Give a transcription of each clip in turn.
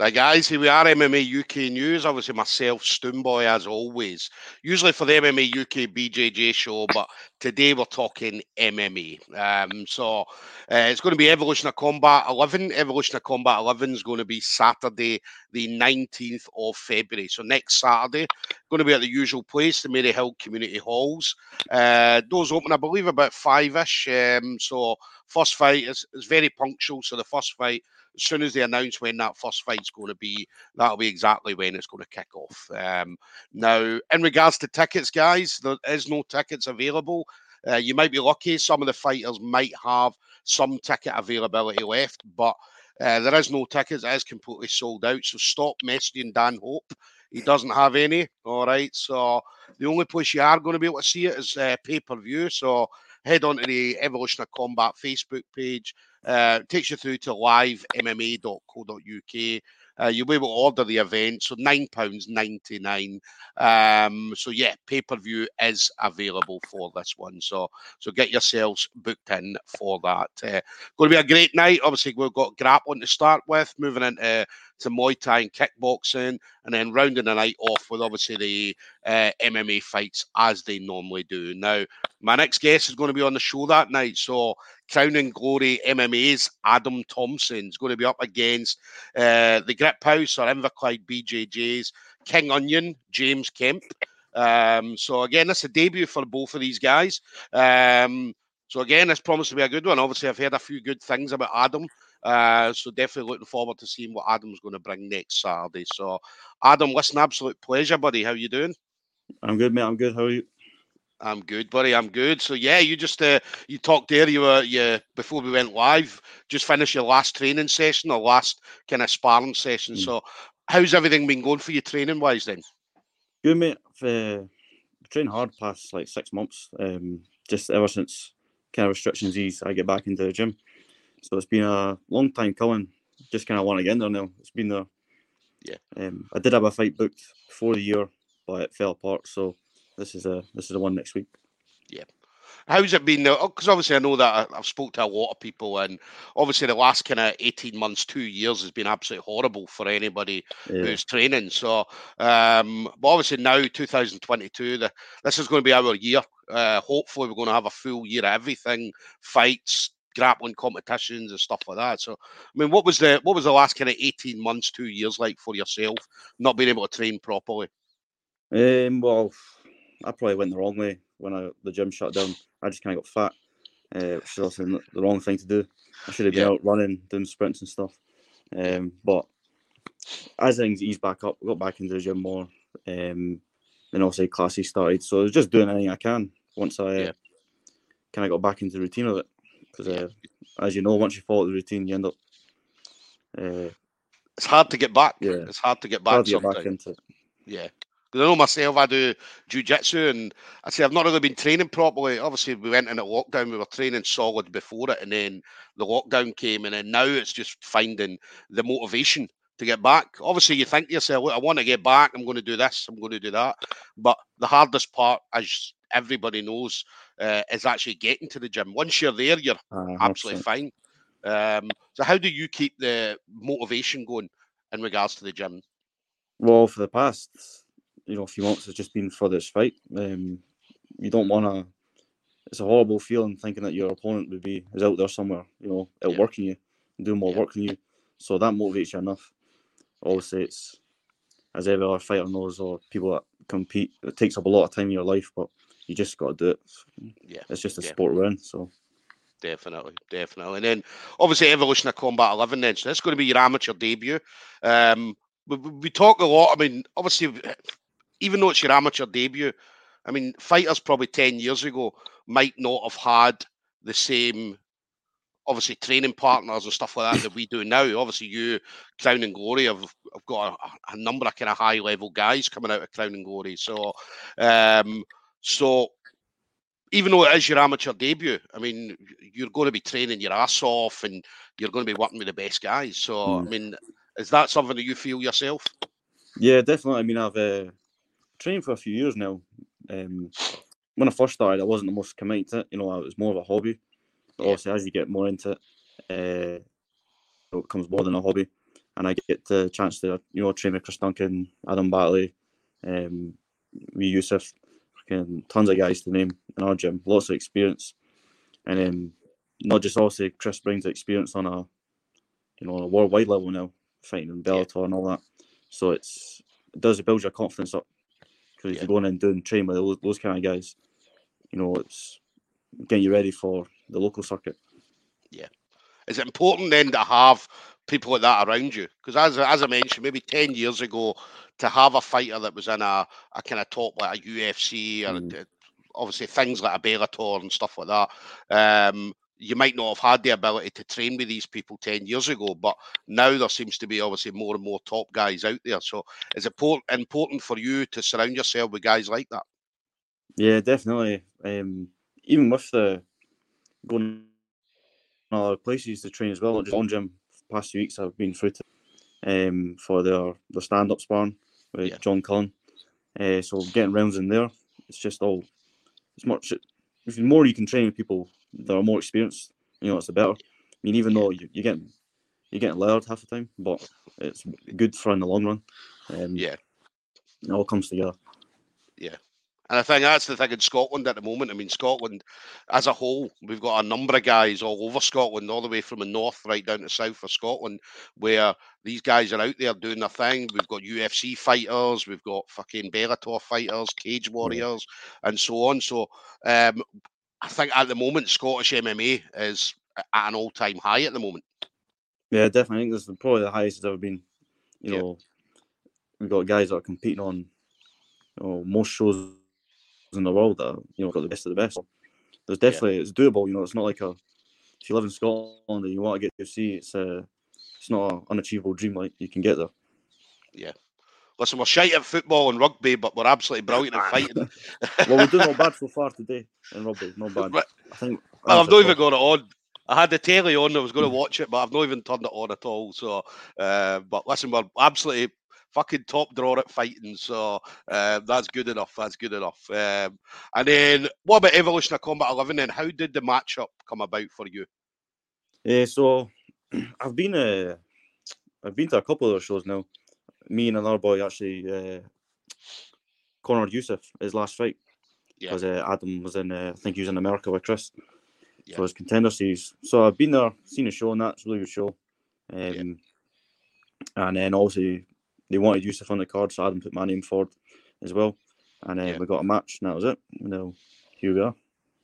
So, guys, here we are, MMA UK News. Obviously, myself, Stoomboy, as always. Usually for the MMA UK BJJ show, but today we're talking MMA. Um, so, uh, it's going to be Evolution of Combat 11. Evolution of Combat 11 is going to be Saturday, the 19th of February. So, next Saturday, going to be at the usual place, the Maryhill Community Halls. Uh, doors open, I believe, about five ish. Um, so, first fight is, is very punctual. So, the first fight as soon as they announce when that first fight's going to be, that'll be exactly when it's going to kick off. Um, now, in regards to tickets, guys, there is no tickets available. Uh, you might be lucky; some of the fighters might have some ticket availability left, but uh, there is no tickets. It is completely sold out. So stop messaging Dan Hope. He doesn't have any. All right. So the only place you are going to be able to see it is uh, pay per view. So head on to the Evolution of Combat Facebook page. Uh, takes you through to livemma.co.uk. Uh, you'll be able to order the event. So £9.99. Um, so yeah, pay-per-view is available for this one. So so get yourselves booked in for that. Uh, going to be a great night. Obviously, we've got grappling to start with, moving into to Muay Thai and kickboxing, and then rounding the night off with obviously the uh, MMA fights as they normally do. Now, my next guest is going to be on the show that night. So Crown and Glory MMA's Adam Thompson is going to be up against uh, the Grip House or Inverclyde BJJ's King Onion, James Kemp. Um, so again, that's a debut for both of these guys. Um, so again, this promises to be a good one. Obviously, I've heard a few good things about Adam. Uh, so definitely looking forward to seeing what Adam's going to bring next Saturday. So, Adam, listen, absolute pleasure, buddy. How you doing? I'm good, mate. I'm good. How are you? I'm good, buddy. I'm good. So yeah, you just uh, you talked there. You were yeah before we went live. Just finished your last training session or last kind of sparring session. Mm. So how's everything been going for you training wise then? Good, mate. I've uh, trained hard past like six months. Um, just ever since kind of restrictions ease, I get back into the gym. So it's been a long time coming. Just kind of want to get in there now. It's been there. Yeah. Um, I did have a fight booked before the year, but it fell apart. So this is a this is the one next week. Yeah. How's it been? Though? Because obviously I know that I've spoke to a lot of people, and obviously the last kind of eighteen months, two years has been absolutely horrible for anybody yeah. who's training. So, um, but obviously now 2022, the, this is going to be our year. Uh, hopefully, we're going to have a full year of everything, fights, grappling competitions and stuff like that. So, I mean, what was the what was the last kind of eighteen months, two years like for yourself, not being able to train properly? Um, well, I probably went the wrong way when I, the gym shut down. I just kind of got fat, uh, which is also the wrong thing to do. I should have been yeah. out running, doing sprints and stuff. Um, but as things eased back up, I got back into the gym more. Um, and also classes started, so I was just doing anything I can once I yeah. kind of got back into the routine of it. Because uh, as you know, once you follow the routine, you end up. Uh, it's hard to get back. Yeah, it's hard to get back. To get back into it. Yeah. Because I know myself, I do jujitsu, and I say I've not really been training properly. Obviously, we went in into lockdown, we were training solid before it, and then the lockdown came, and then now it's just finding the motivation to get back. Obviously, you think to yourself, I want to get back, I'm going to do this, I'm going to do that. But the hardest part, as everybody knows, uh, is actually getting to the gym. Once you're there, you're uh, absolutely fine. Um, so, how do you keep the motivation going in regards to the gym? Well, for the past you know, a few months has just been for this fight. Um, you don't want to. It's a horrible feeling thinking that your opponent would be is out there somewhere, you know, outworking yeah. you, doing more yeah. work than you. So that motivates you enough. Obviously, it's as every other fighter knows, or people that compete, it takes up a lot of time in your life, but you just got to do it. Yeah, it's just a yeah. sport we're in. So definitely, definitely. And then obviously Evolution of Combat 11. Then so that's going to be your amateur debut. Um, we, we talk a lot. I mean, obviously even though it's your amateur debut, I mean, fighters probably 10 years ago might not have had the same, obviously, training partners and stuff like that that we do now. Obviously, you, Crown and Glory, have, have got a, a number of kind of high level guys coming out of Crown and Glory. So, um, so even though it is your amateur debut, I mean, you're going to be training your ass off and you're going to be working with the best guys. So, mm. I mean, is that something that you feel yourself? Yeah, definitely. I mean, I've uh, trained for a few years now. Um, when I first started, I wasn't the most committed to it. You know, it was more of a hobby. But obviously, as you get more into it, uh, it becomes more than a hobby. and I get the chance to you know train with Chris Duncan, Adam Batley, um, we Yusuf, tons of guys to name in our gym, lots of experience, and um, not just also Chris brings experience on a you know on a worldwide level now, fighting in Bellator yeah. and all that. So it's it does build your confidence up because yeah. you're going and doing training with those, those kind of guys. You know, it's getting you ready for the local circuit. Yeah. Is it important then to have people like that around you? Because as as I mentioned, maybe ten years ago, to have a fighter that was in a, a kind of top like a UFC or mm. obviously things like a Bellator and stuff like that. Um, you might not have had the ability to train with these people 10 years ago, but now there seems to be obviously more and more top guys out there. So is it important for you to surround yourself with guys like that? Yeah, definitely. Um, even with the going other places to train as well, just on gym past few weeks I've been through to um, for their, their stand up sparring with yeah. John Cullen. Uh, so getting rounds in there, it's just all it's much the more you can train with people that are more experienced, you know, it's the better. I mean, even though you, you're getting you're getting loud half the time, but it's good for in the long run. Um, yeah, it all comes together. Yeah, and I think that's the thing in Scotland at the moment. I mean, Scotland as a whole, we've got a number of guys all over Scotland, all the way from the north right down to south of Scotland, where these guys are out there doing their thing. We've got UFC fighters, we've got fucking Bellator fighters, cage warriors, and so on. So um, I think at the moment, Scottish MMA is at an all time high at the moment. Yeah, definitely. I think this is probably the highest it's ever been. You yeah. know, we've got guys that are competing on you know, most shows in the world that are, you know got the best of the best. There's definitely yeah. it's doable. You know, it's not like a if you live in Scotland and you want to get to see, it's a it's not an unachievable dream. Like you can get there. Yeah. Listen, we're shite at football and rugby, but we're absolutely brilliant at fighting. well, we're doing not bad so far today in rugby. Not bad. But, I think. Well, I've not even got it on. I had the telly on. I was going to watch it, but I've not even turned it on at all. So, uh, but listen, we're absolutely fucking top drawer at fighting. So uh, that's good enough. That's good enough. Um, and then what about Evolution of Combat 11? Then how did the matchup come about for you? Yeah, so I've been uh, I've been to a couple of shows now. Me and another boy actually uh, cornered Yusuf his last fight because yeah. uh, Adam was in. Uh, I think he was in America with Chris. Yeah. So his contender series. So I've been there, seen a show, and that's a really good show. Um, yeah. And then obviously they wanted Yusuf on the card, so Adam put my name forward as well. And uh, yeah. we got a match, and that was it. You know, here we are.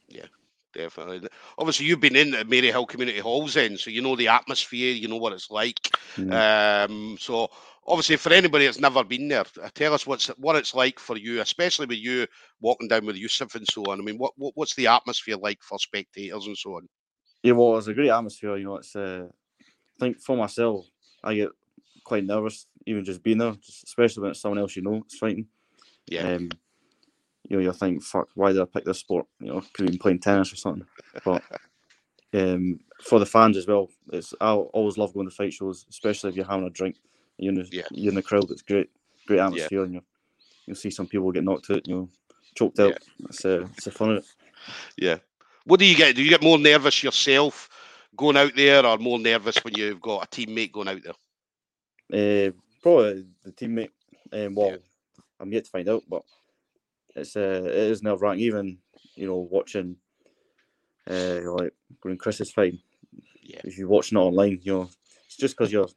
Yeah, definitely. Obviously, you've been in the Maryhill Community Halls then, so you know the atmosphere, you know what it's like. Mm. Um, so, obviously, for anybody that's never been there, uh, tell us what's what it's like for you, especially with you walking down with Yusuf and so on. I mean, what, what what's the atmosphere like for spectators and so on? Yeah, well, it's a great atmosphere. You know, it's uh, I think for myself, I get quite nervous, even just being there, especially when it's someone else you know is fighting. Yeah. Um, you know, you think, fuck, why did I pick this sport? You know, could have been playing tennis or something. But um, for the fans as well, it's I always love going to fight shows, especially if you're having a drink. You're in the, yeah. you're in the crowd. It's great, great atmosphere, yeah. and you you'll see some people get knocked out. You know, choked out. Yeah. It's uh, it's a fun of it. Yeah. What do you get? Do you get more nervous yourself going out there, or more nervous when you've got a teammate going out there? Uh, probably the teammate. Um, well. I'm yet to find out, but it's uh, it is nerve wracking. Even you know watching, uh, like when Chris is fighting. Yeah. If you're watching it online, you know it's just because you're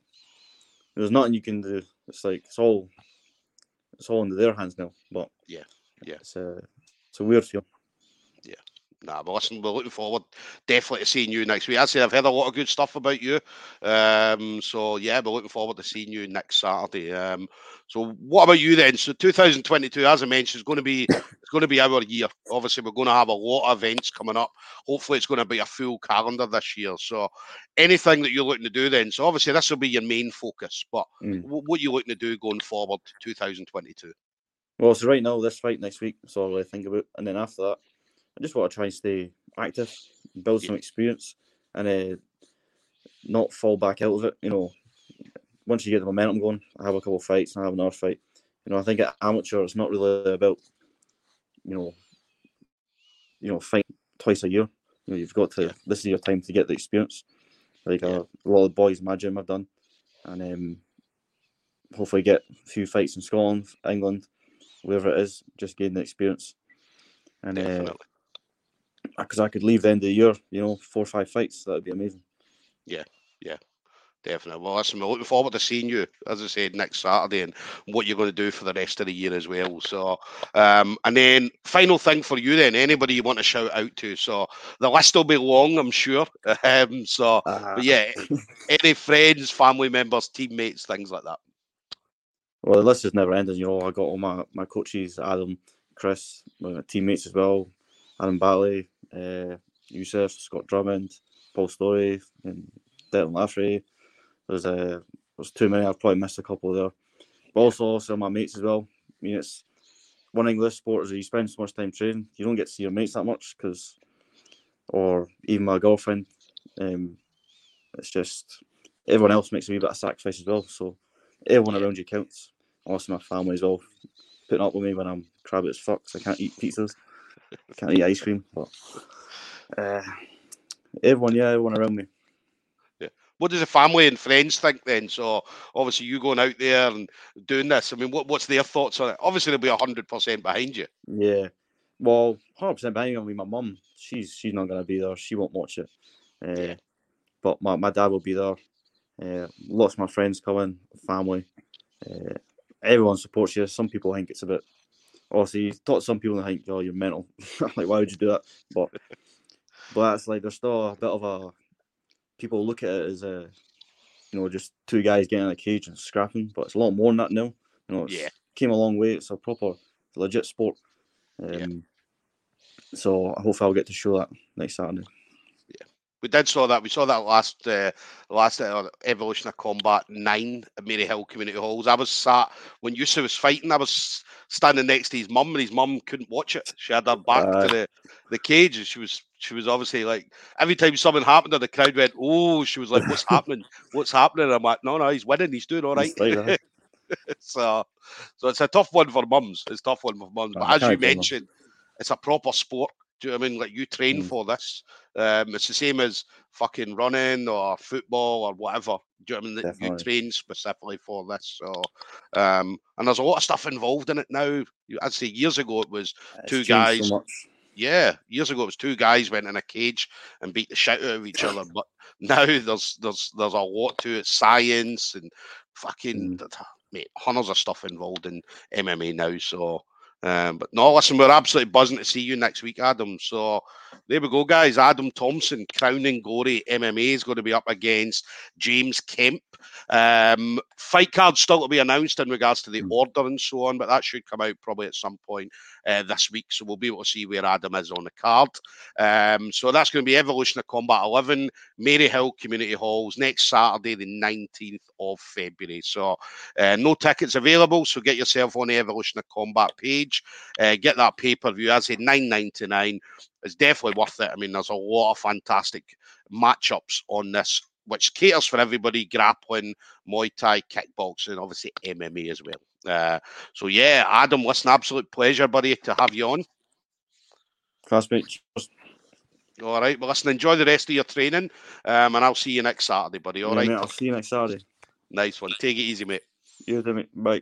there's nothing you can do. It's like it's all it's all into their hands now. But yeah, yeah, it's a it's a weird feel. Nah, but listen, we're looking forward definitely to seeing you next week. I say I've heard a lot of good stuff about you. Um, so yeah, we're looking forward to seeing you next Saturday. Um, so what about you then? So 2022, as I mentioned, is going to be it's going to be our year. Obviously, we're going to have a lot of events coming up. Hopefully, it's going to be a full calendar this year. So anything that you're looking to do then. So obviously, this will be your main focus. But mm. what are you looking to do going forward to 2022? Well, so right now, this fight next week. So all I think about, and then after that I just want to try and stay active, build some experience, and uh, not fall back out of it. You know, once you get the momentum going, I have a couple of fights and I have another fight. You know, I think at amateur, it's not really about, you know, you know, fight twice a year. You know, you've got to. This is your time to get the experience. Like yeah. a, a, lot of boys in my gym have done, and um, hopefully get a few fights in Scotland, England, wherever it is, just gain the experience. And because I could leave the end of the year, you know, four or five fights, that would be amazing. Yeah, yeah. Definitely. Well, listen, we're looking forward to seeing you, as I said, next Saturday and what you're going to do for the rest of the year as well. So, um, and then final thing for you, then, anybody you want to shout out to. So, the list will be long, I'm sure. Um, so, uh-huh. but yeah, any friends, family members, teammates, things like that. Well, the list is never ending. You know, I got all my, my coaches, Adam, Chris, my teammates as well, Adam Batley, uh, Yusuf, Scott Drummond, Paul Story, and Declan Laffrey. There's uh, there's too many. I've probably missed a couple there. But also, also my mates as well. I mean, it's one English sport is you spend so much time training, you don't get to see your mates that much because, or even my girlfriend. Um, it's just everyone else makes a wee bit of sacrifice as well. So everyone around you counts. Also, my family as well, putting up with me when I'm crabby as fuck. So I can't eat pizzas, can't eat ice cream. But uh, everyone, yeah, everyone around me Yeah. what does the family and friends think then? So obviously you going out there and doing this. I mean, what, what's their thoughts on it? Obviously they'll be hundred percent behind you. Yeah, well, hundred percent behind me. My mum, she's she's not gonna be there. She won't watch it. Uh, yeah. But my, my dad will be there. Uh, lots of my friends coming, family. Uh, everyone supports you. Some people think it's a bit. Obviously, you talk to some people and think, "Oh, you're mental." like, why would you do that? But but that's like there's still a bit of a people look at it as a, you know, just two guys getting in a cage and scrapping, but it's a lot more than that now. You know, yeah, came a long way. It's a proper, legit sport. Um, yeah. So I hope I'll get to show that next Saturday we did saw that. We saw that last uh, last uh, Evolution of Combat nine at Maryhill Community Halls. I was sat when Yusuf was fighting. I was standing next to his mum, and his mum couldn't watch it. She had her back uh, to the, the cage, and she was she was obviously like every time something happened, and the crowd went, "Oh!" She was like, "What's happening? What's happening?" I'm like, "No, no, he's winning. He's doing all right." so, so it's a tough one for mums. It's a tough one for mums. But as you mentioned, it's a proper sport. Do you know what I mean? Like you train mm. for this. Um, it's the same as fucking running or football or whatever. Do you know what I mean? That you train specifically for this. So, um, and there's a lot of stuff involved in it now. I'd say years ago it was it's two guys. So yeah, years ago it was two guys went in a cage and beat the shit out of each other. But now there's there's there's a lot to it, science and fucking mm. mate, hundreds of stuff involved in MMA now. So um, but no, listen, we're absolutely buzzing to see you next week, Adam. So there we go, guys. Adam Thompson, Crown and Glory MMA, is going to be up against James Kemp. Um, fight card still to be announced in regards to the hmm. order and so on, but that should come out probably at some point uh, this week. So we'll be able to see where Adam is on the card. Um, so that's going to be Evolution of Combat 11, Maryhill Community Halls next Saturday, the 19th of February. So uh, no tickets available. So get yourself on the Evolution of Combat page. Uh, get that pay per view. I say ninety nine. It's definitely worth it. I mean, there's a lot of fantastic matchups on this which caters for everybody grappling, Muay Thai, kickboxing, obviously MMA as well. Uh, so, yeah, Adam, listen, absolute pleasure, buddy, to have you on. Classmate. All right. Well, listen, enjoy the rest of your training, um, and I'll see you next Saturday, buddy. All yeah, right. Mate, I'll see you next Saturday. Nice one. Take it easy, mate. You too, mate. Bye.